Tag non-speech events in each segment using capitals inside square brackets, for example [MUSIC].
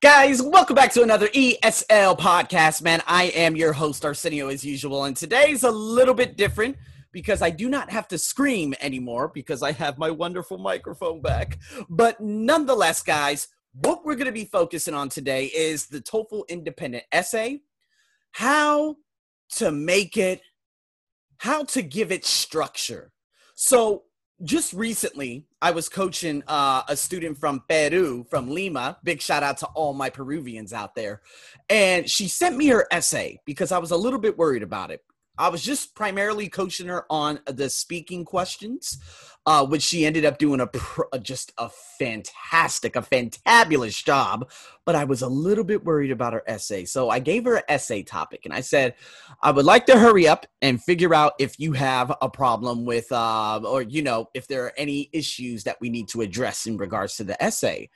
Guys, welcome back to another ESL podcast, man. I am your host, Arsenio, as usual, and today's a little bit different because I do not have to scream anymore because I have my wonderful microphone back. But nonetheless, guys, what we're going to be focusing on today is the TOEFL independent essay, how to make it, how to give it structure. So, just recently, I was coaching uh, a student from Peru, from Lima. Big shout out to all my Peruvians out there. And she sent me her essay because I was a little bit worried about it. I was just primarily coaching her on the speaking questions, uh, which she ended up doing a pr- just a fantastic, a fantabulous job. But I was a little bit worried about her essay, so I gave her an essay topic, and I said, I would like to hurry up and figure out if you have a problem with, uh, or you know, if there are any issues that we need to address in regards to the essay.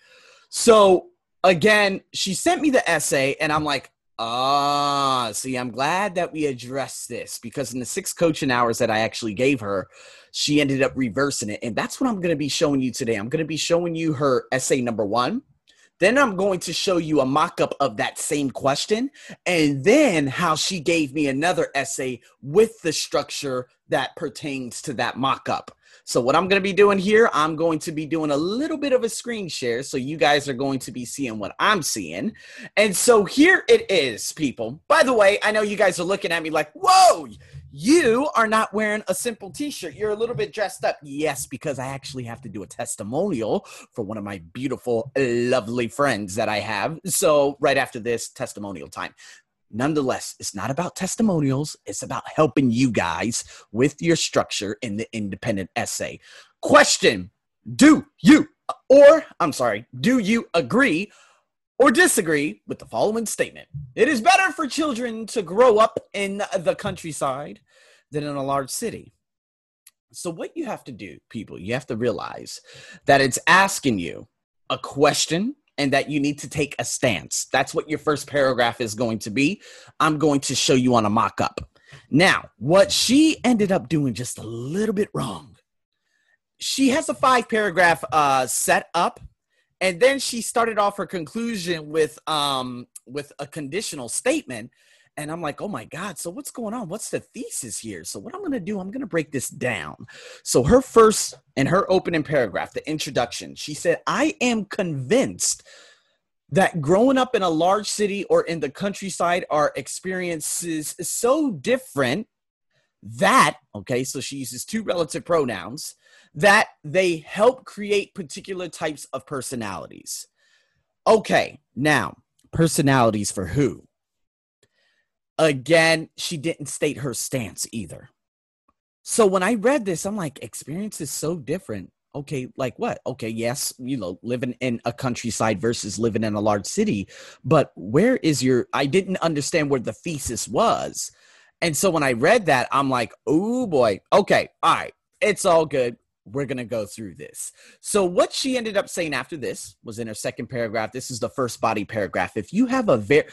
So again, she sent me the essay, and I'm like, Ah, see, I'm glad that we addressed this because in the six coaching hours that I actually gave her, she ended up reversing it. And that's what I'm going to be showing you today. I'm going to be showing you her essay number one. Then I'm going to show you a mock up of that same question. And then how she gave me another essay with the structure that pertains to that mock up. So what I'm going to be doing here, I'm going to be doing a little bit of a screen share. So you guys are going to be seeing what I'm seeing. And so here it is, people. By the way, I know you guys are looking at me like, whoa, you are not wearing a simple t-shirt. You're a little bit dressed up. Yes, because I actually have to do a testimonial for one of my beautiful, lovely friends that I have. So right after this testimonial time nonetheless, it's not about testimonials. It's about helping you guys with your structure in the independent essay. Question Do you, or I'm sorry, do you agree or disagree with the following statement? It is better for children to grow up in the countryside than in a large city. So, what you have to do, people, you have to realize that it's asking you a question and that you need to take a stance. That's what your first paragraph is going to be. I'm going to show you on a mock up. Now, what she ended up doing just a little bit wrong. She has a five paragraph uh, set up, and then she started off her conclusion with um, with a conditional statement and I'm like, oh my God, so what's going on? What's the thesis here? So, what I'm going to do, I'm going to break this down. So, her first and her opening paragraph, the introduction, she said, I am convinced that growing up in a large city or in the countryside are experiences so different that, okay, so she uses two relative pronouns, that they help create particular types of personalities. Okay, now, personalities for who? Again, she didn't state her stance either. So when I read this, I'm like, experience is so different. Okay, like what? Okay, yes, you know, living in a countryside versus living in a large city. But where is your, I didn't understand where the thesis was. And so when I read that, I'm like, oh boy, okay, all right, it's all good. We're going to go through this. So, what she ended up saying after this was in her second paragraph. This is the first body paragraph. If you have a very,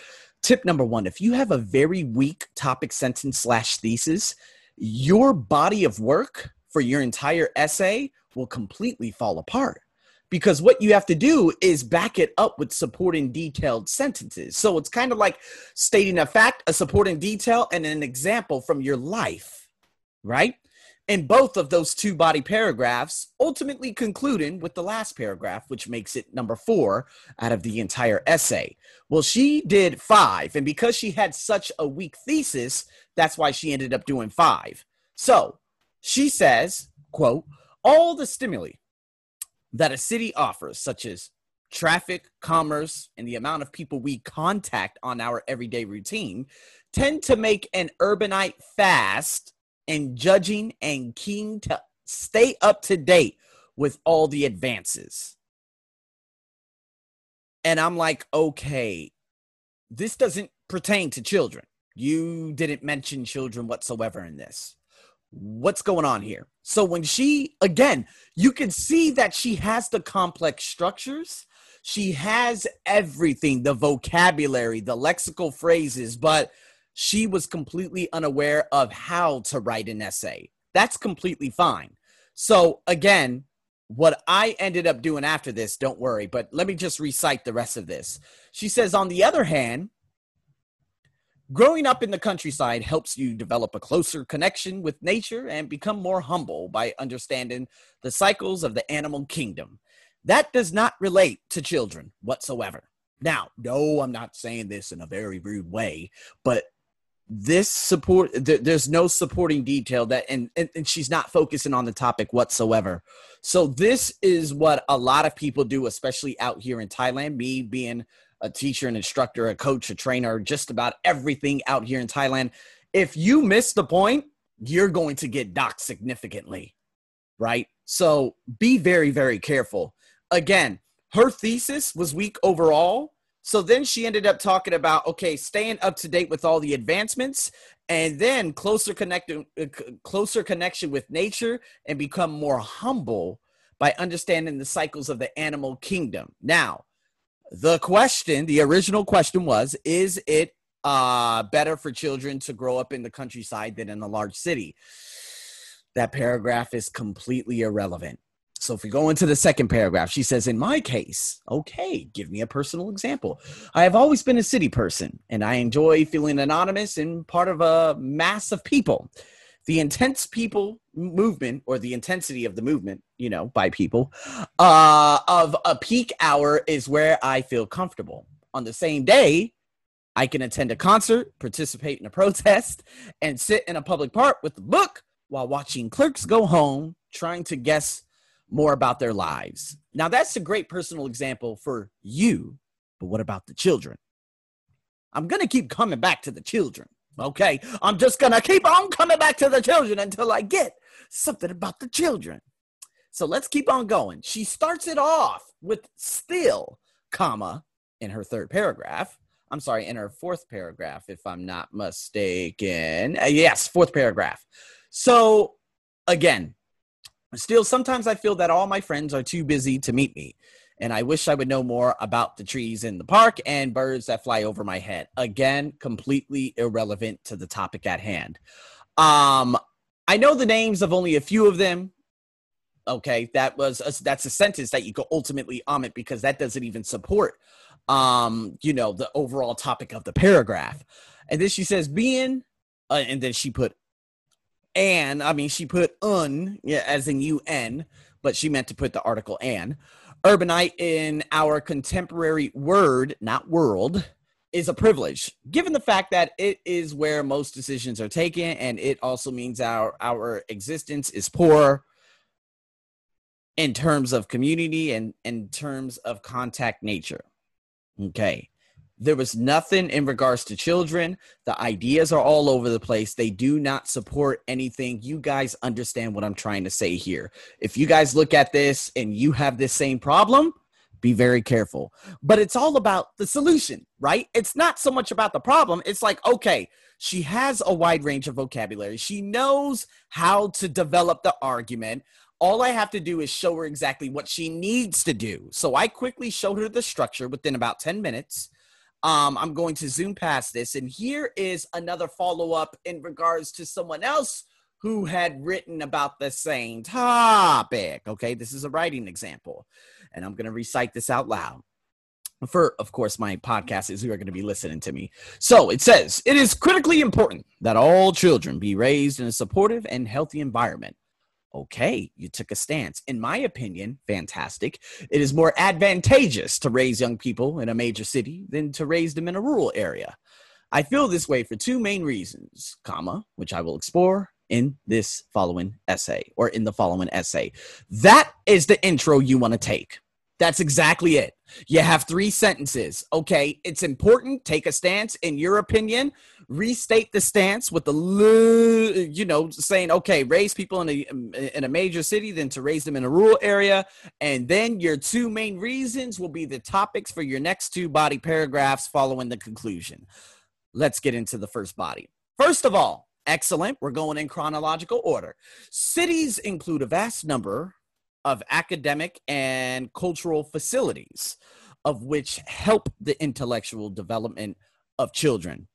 Tip number one if you have a very weak topic sentence slash thesis, your body of work for your entire essay will completely fall apart because what you have to do is back it up with supporting detailed sentences. So it's kind of like stating a fact, a supporting detail, and an example from your life, right? In both of those two body paragraphs, ultimately concluding with the last paragraph, which makes it number four out of the entire essay. Well, she did five, and because she had such a weak thesis, that's why she ended up doing five. So she says, quote, all the stimuli that a city offers, such as traffic, commerce, and the amount of people we contact on our everyday routine, tend to make an urbanite fast and judging and keen to stay up to date with all the advances. And I'm like, okay, this doesn't pertain to children. You didn't mention children whatsoever in this. What's going on here? So, when she, again, you can see that she has the complex structures. She has everything the vocabulary, the lexical phrases, but she was completely unaware of how to write an essay. That's completely fine. So, again, what I ended up doing after this, don't worry, but let me just recite the rest of this. She says, on the other hand, growing up in the countryside helps you develop a closer connection with nature and become more humble by understanding the cycles of the animal kingdom. That does not relate to children whatsoever. Now, no, I'm not saying this in a very rude way, but this support th- there's no supporting detail that and, and and she's not focusing on the topic whatsoever. So this is what a lot of people do especially out here in thailand. Me being a teacher an instructor a coach a trainer just about everything out here in thailand. If you miss the point you're going to get docked significantly right? So be very very careful. Again her thesis was weak overall so then she ended up talking about okay, staying up to date with all the advancements, and then closer connected, uh, closer connection with nature, and become more humble by understanding the cycles of the animal kingdom. Now, the question, the original question was, is it uh, better for children to grow up in the countryside than in a large city? That paragraph is completely irrelevant. So if we go into the second paragraph, she says, In my case, okay, give me a personal example. I have always been a city person and I enjoy feeling anonymous and part of a mass of people. The intense people movement or the intensity of the movement, you know, by people, uh, of a peak hour is where I feel comfortable. On the same day, I can attend a concert, participate in a protest, and sit in a public park with a book while watching clerks go home, trying to guess more about their lives. Now, that's a great personal example for you, but what about the children? I'm going to keep coming back to the children. Okay. I'm just going to keep on coming back to the children until I get something about the children. So let's keep on going. She starts it off with still, comma, in her third paragraph. I'm sorry, in her fourth paragraph, if I'm not mistaken. Uh, yes, fourth paragraph. So again, Still, sometimes I feel that all my friends are too busy to meet me, and I wish I would know more about the trees in the park and birds that fly over my head. Again, completely irrelevant to the topic at hand. Um, I know the names of only a few of them. Okay, that was a, that's a sentence that you could ultimately omit because that doesn't even support, um, you know, the overall topic of the paragraph. And then she says, being, uh, and then she put and I mean she put un yeah, as in un, but she meant to put the article and. Urbanite in our contemporary word, not world, is a privilege, given the fact that it is where most decisions are taken, and it also means our our existence is poor in terms of community and in terms of contact nature. Okay. There was nothing in regards to children. The ideas are all over the place. They do not support anything. You guys understand what I'm trying to say here. If you guys look at this and you have this same problem, be very careful. But it's all about the solution, right? It's not so much about the problem. It's like, okay, she has a wide range of vocabulary. She knows how to develop the argument. All I have to do is show her exactly what she needs to do. So I quickly showed her the structure within about 10 minutes. Um, I'm going to zoom past this. And here is another follow up in regards to someone else who had written about the same topic. Okay, this is a writing example. And I'm going to recite this out loud. For, of course, my podcast is who are going to be listening to me. So it says, It is critically important that all children be raised in a supportive and healthy environment okay, you took a stance. In my opinion, fantastic. It is more advantageous to raise young people in a major city than to raise them in a rural area. I feel this way for two main reasons, comma, which I will explore in this following essay or in the following essay. That is the intro you want to take. That's exactly it. You have three sentences. Okay, it's important. Take a stance. In your opinion, restate the stance with the, you know, saying, okay, raise people in a in a major city than to raise them in a rural area, and then your two main reasons will be the topics for your next two body paragraphs following the conclusion. Let's get into the first body. First of all, excellent. We're going in chronological order. Cities include a vast number of academic and cultural facilities, of which help the intellectual development of children.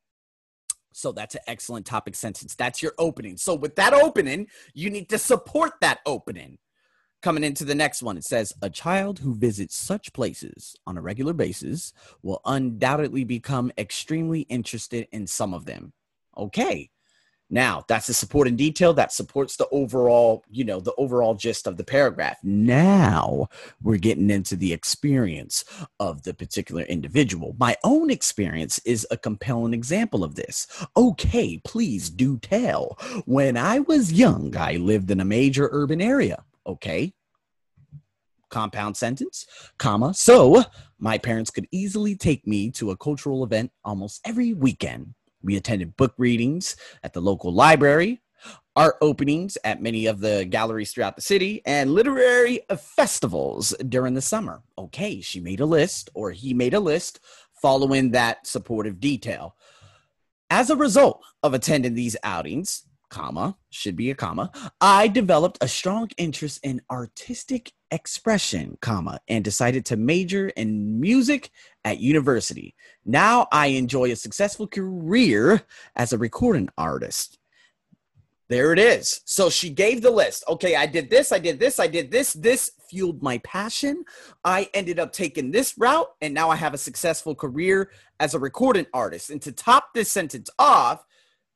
So that's an excellent topic sentence. That's your opening. So with that opening, you need to support that opening. coming into the next one, it says a child who visits such places on a regular basis will undoubtedly become extremely interested in some of them. Okay. Now, that's the support in detail that supports the overall, you know, the overall gist of the paragraph. Now, we're getting into the experience of the particular individual. My own experience is a compelling example of this. Okay, please do tell. When I was young, I lived in a major urban area. Okay, compound sentence, comma. So my parents could easily take me to a cultural event almost every weekend. We attended book readings at the local library, art openings at many of the galleries throughout the city, and literary festivals during the summer. Okay, she made a list, or he made a list following that supportive detail. As a result of attending these outings, comma, should be a comma, I developed a strong interest in artistic expression, comma, and decided to major in music at university. Now I enjoy a successful career as a recording artist. There it is. So she gave the list. Okay, I did this, I did this, I did this. This fueled my passion. I ended up taking this route, and now I have a successful career as a recording artist. And to top this sentence off,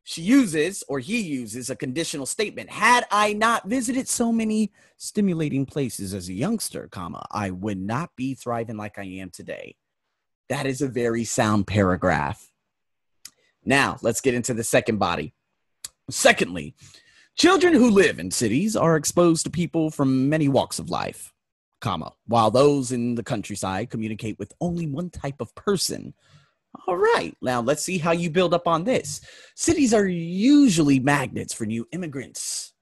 she uses or he uses a conditional statement. Had i not visited so many stimulating places as a youngster comma i would not be thriving like i am today. That is a very sound paragraph. Now let's get into the second body. Secondly children who live in cities are exposed to people from many walks of life comma while those in the countryside communicate with only one type of person all right. Now let's see how you build up on this. Cities are usually magnets for new immigrants,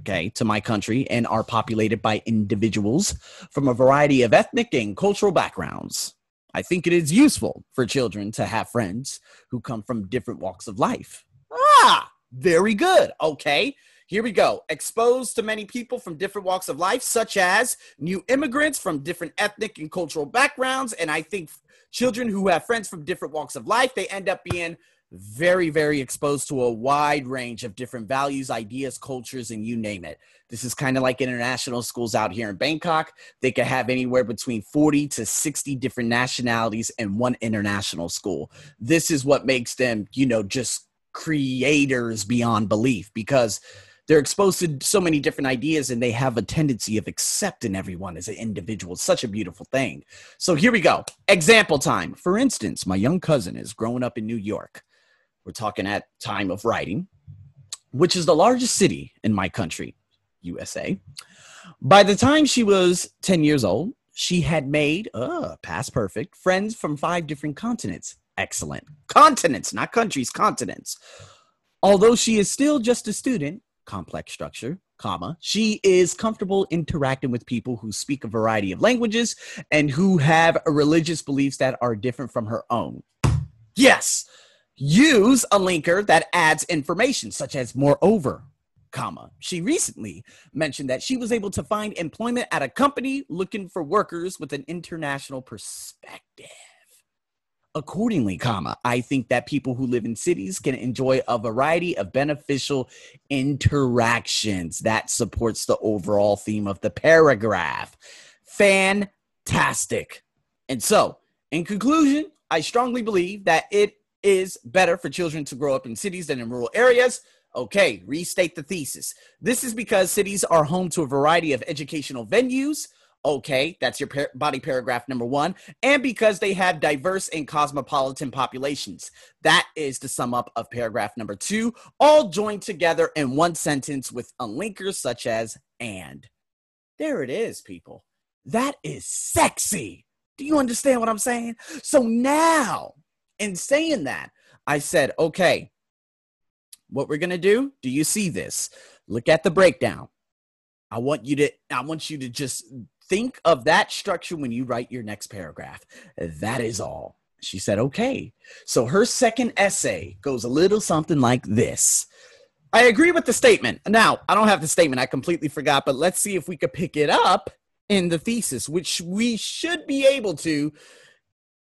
okay, to my country and are populated by individuals from a variety of ethnic and cultural backgrounds. I think it is useful for children to have friends who come from different walks of life. Ah, very good. Okay. Here we go. Exposed to many people from different walks of life, such as new immigrants from different ethnic and cultural backgrounds. And I think children who have friends from different walks of life, they end up being very, very exposed to a wide range of different values, ideas, cultures, and you name it. This is kind of like international schools out here in Bangkok. They could have anywhere between 40 to 60 different nationalities in one international school. This is what makes them, you know, just creators beyond belief because they're exposed to so many different ideas and they have a tendency of accepting everyone as an individual. It's such a beautiful thing. So here we go. Example time. For instance, my young cousin is growing up in New York. We're talking at time of writing, which is the largest city in my country, USA. By the time she was 10 years old, she had made, uh, past perfect, friends from five different continents. Excellent. Continents, not countries, continents. Although she is still just a student, complex structure, comma. She is comfortable interacting with people who speak a variety of languages and who have religious beliefs that are different from her own. Yes. Use a linker that adds information such as moreover, comma. She recently mentioned that she was able to find employment at a company looking for workers with an international perspective accordingly comma i think that people who live in cities can enjoy a variety of beneficial interactions that supports the overall theme of the paragraph. Fantastic. And so in conclusion i strongly believe that it is better for children to grow up in cities than in rural areas. Okay restate the thesis. This is because cities are home to a variety of educational venues Okay, that's your par- body paragraph number one. And because they have diverse and cosmopolitan populations. That is the sum up of paragraph number two, all joined together in one sentence with unlinkers such as and. There it is, people. That is sexy. Do you understand what I'm saying? So now, in saying that, I said, okay, what we're going to do, do you see this? Look at the breakdown. I want you to I want you to just think of that structure when you write your next paragraph. That is all. She said, okay. So her second essay goes a little something like this. I agree with the statement. Now, I don't have the statement. I completely forgot, but let's see if we could pick it up in the thesis, which we should be able to,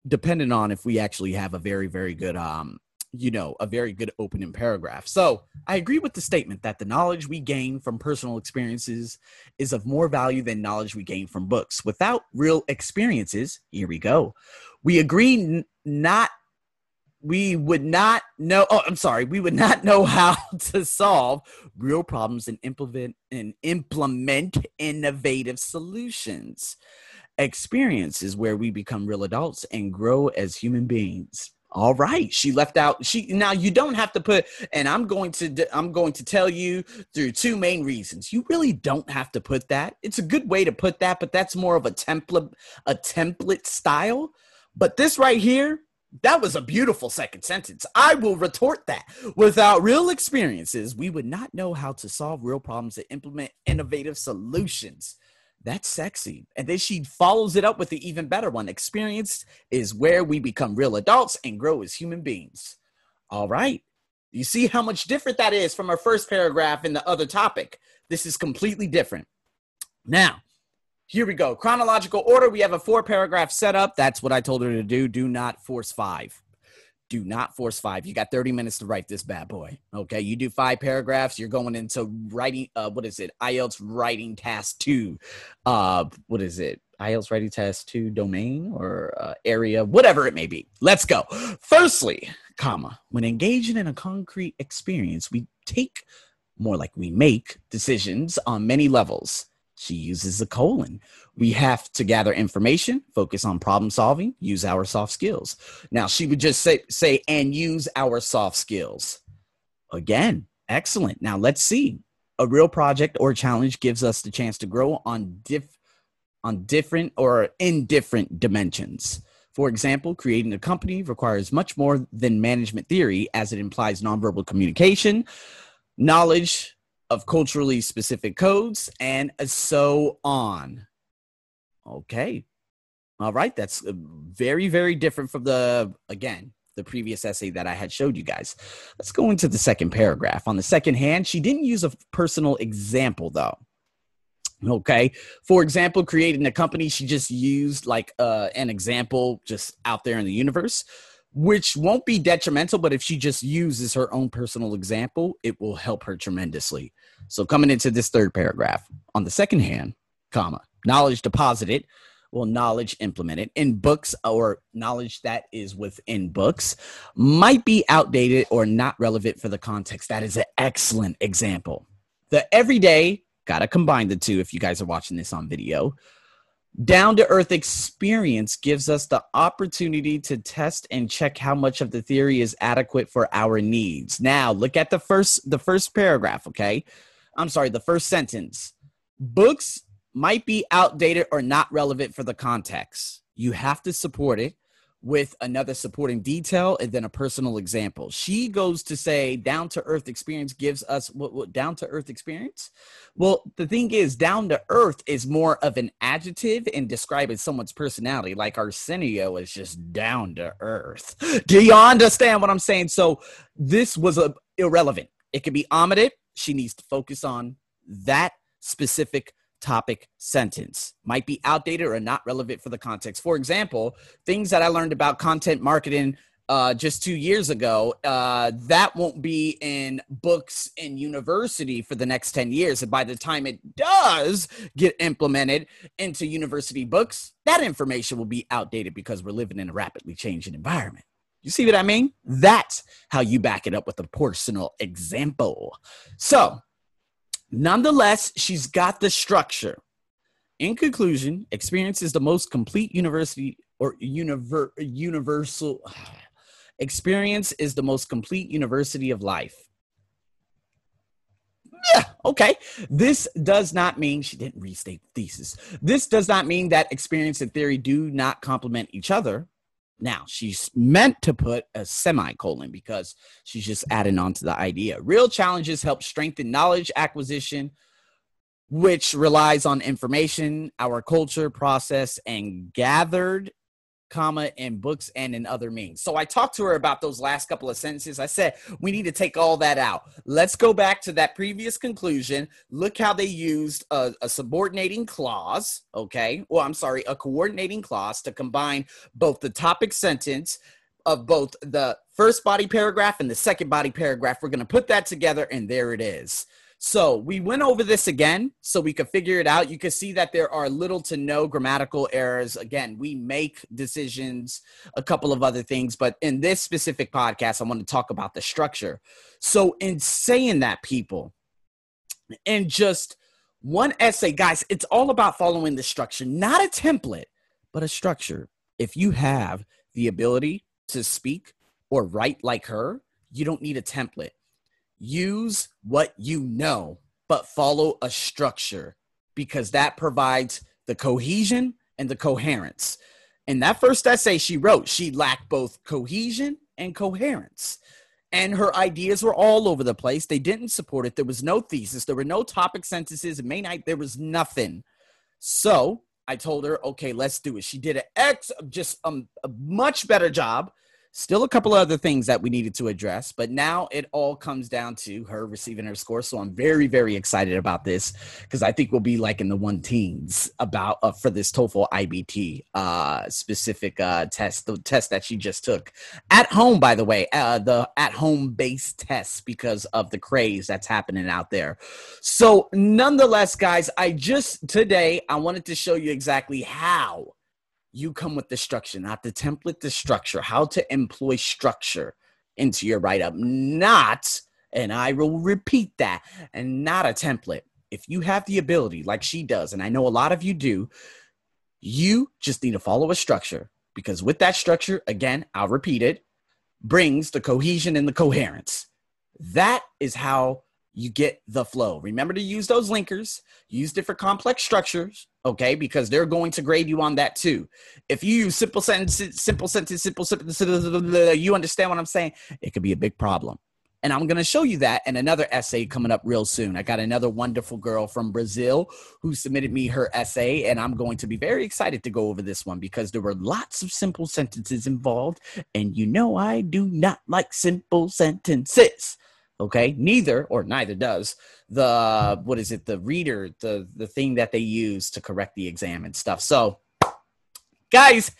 depending on if we actually have a very, very good um, you know, a very good opening paragraph. So I agree with the statement that the knowledge we gain from personal experiences is of more value than knowledge we gain from books. Without real experiences, here we go. We agree n- not we would not know oh i'm sorry we would not know [LAUGHS] how to solve real problems and implement and implement innovative solutions experience is where we become real adults and grow as human beings all right she left out she now you don't have to put and i'm going to i'm going to tell you through two main reasons you really don't have to put that it's a good way to put that but that's more of a template a template style but this right here that was a beautiful second sentence. I will retort that. Without real experiences, we would not know how to solve real problems and implement innovative solutions. That's sexy. And then she follows it up with the even better one. Experience is where we become real adults and grow as human beings. All right. You see how much different that is from our first paragraph in the other topic. This is completely different. Now, here we go. Chronological order. We have a four paragraph setup. That's what I told her to do. Do not force five. Do not force five. You got 30 minutes to write this bad boy. Okay. You do five paragraphs. You're going into writing. Uh, what is it? IELTS writing task two. Uh, what is it? IELTS writing task two domain or uh, area, whatever it may be. Let's go. Firstly, comma, when engaging in a concrete experience, we take more like we make decisions on many levels she uses a colon. We have to gather information, focus on problem solving, use our soft skills. Now, she would just say, say and use our soft skills. Again, excellent. Now, let's see. A real project or challenge gives us the chance to grow on diff on different or in different dimensions. For example, creating a company requires much more than management theory as it implies nonverbal communication, knowledge, of culturally specific codes, and so on. Okay. All right. That's uh, very, very different from the, again, the previous essay that I had showed you guys. Let's go into the second paragraph. On the second hand, she didn't use a personal example though. Okay. For example, creating a company, she just used like uh, an example just out there in the universe which won't be detrimental, but if she just uses her own personal example, it will help her tremendously. So coming into this third paragraph, on the second hand, comma, knowledge deposited, well, knowledge implemented in books or knowledge that is within books might be outdated or not relevant for the context. That is an excellent example. The everyday, gotta combine the two if you guys are watching this on video down to earth experience gives us the opportunity to test and check how much of the theory is adequate for our needs. Now, look at the first the first paragraph, okay? I'm sorry, the first sentence. Books might be outdated or not relevant for the context. You have to support it with another supporting detail and then a personal example. She goes to say down to earth experience gives us what, what down to earth experience? Well, the thing is, down to earth is more of an adjective in describing someone's personality. Like Arsenio is just down to earth. [LAUGHS] Do you understand what I'm saying? So this was a, irrelevant. It could be omitted. She needs to focus on that specific topic sentence might be outdated or not relevant for the context. For example, things that I learned about content marketing uh, just two years ago, uh, that won't be in books in university for the next 10 years. And by the time it does get implemented into university books, that information will be outdated because we're living in a rapidly changing environment. You see what I mean? That's how you back it up with a personal example. So, Nonetheless, she's got the structure. In conclusion, experience is the most complete university or univer- universal [SIGHS] experience is the most complete university of life. Yeah, okay. This does not mean she didn't restate the thesis. This does not mean that experience and theory do not complement each other. Now, she's meant to put a semicolon because she's just adding on to the idea. Real challenges help strengthen knowledge acquisition, which relies on information, our culture, process, and gathered comma, in books and in other means. So I talked to her about those last couple of sentences. I said, we need to take all that out. Let's go back to that previous conclusion. Look how they used a, a subordinating clause, okay? Well, I'm sorry, a coordinating clause to combine both the topic sentence of both the first body paragraph and the second body paragraph. We're going to put that together, and there it is. So we went over this again so we could figure it out. You can see that there are little to no grammatical errors. Again, we make decisions, a couple of other things, but in this specific podcast, I want to talk about the structure. So, in saying that, people, in just one essay, guys, it's all about following the structure, not a template, but a structure. If you have the ability to speak or write like her, you don't need a template use what you know, but follow a structure because that provides the cohesion and the coherence. In that first essay she wrote, she lacked both cohesion and coherence. And her ideas were all over the place. They didn't support it. There was no thesis. There were no topic sentences. Main night, there was nothing. So I told her, okay, let's do it. She did an ex, just a much better job Still a couple of other things that we needed to address, but now it all comes down to her receiving her score. So I'm very, very excited about this because I think we'll be like in the one teens about uh, for this TOEFL IBT uh, specific uh, test, the test that she just took at home, by the way, uh, the at home based test because of the craze that's happening out there. So, nonetheless, guys, I just today I wanted to show you exactly how you come with the structure, not the template, the structure, how to employ structure into your write up, not, and I will repeat that, and not a template. If you have the ability, like she does, and I know a lot of you do, you just need to follow a structure because with that structure, again, I'll repeat it, brings the cohesion and the coherence. That is how you get the flow. Remember to use those linkers, use different complex structures, okay? Because they're going to grade you on that too. If you use simple sentences, simple sentence, simple sentence, you understand what I'm saying? It could be a big problem. And I'm going to show you that in another essay coming up real soon. I got another wonderful girl from Brazil who submitted me her essay, and I'm going to be very excited to go over this one because there were lots of simple sentences involved. And you know, I do not like simple sentences. Okay, neither or neither does the what is it? The reader, the the thing that they use to correct the exam and stuff. So, guys,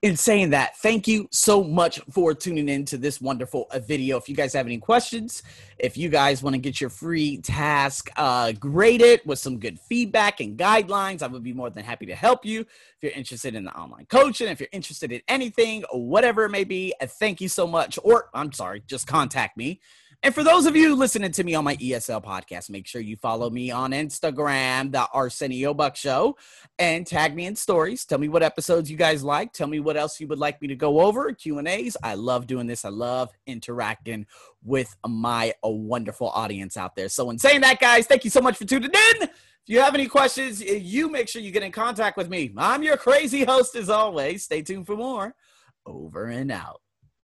in saying that, thank you so much for tuning in to this wonderful uh, video. If you guys have any questions, if you guys want to get your free task uh, graded with some good feedback and guidelines, I would be more than happy to help you. If you're interested in the online coaching, if you're interested in anything, whatever it may be, uh, thank you so much. Or I'm sorry, just contact me. And for those of you listening to me on my ESL podcast, make sure you follow me on Instagram, the Arsenio Buck Show, and tag me in stories. Tell me what episodes you guys like. Tell me what else you would like me to go over. Q and A's. I love doing this. I love interacting with my uh, wonderful audience out there. So, in saying that, guys, thank you so much for tuning in. If you have any questions, you make sure you get in contact with me. I'm your crazy host as always. Stay tuned for more. Over and out.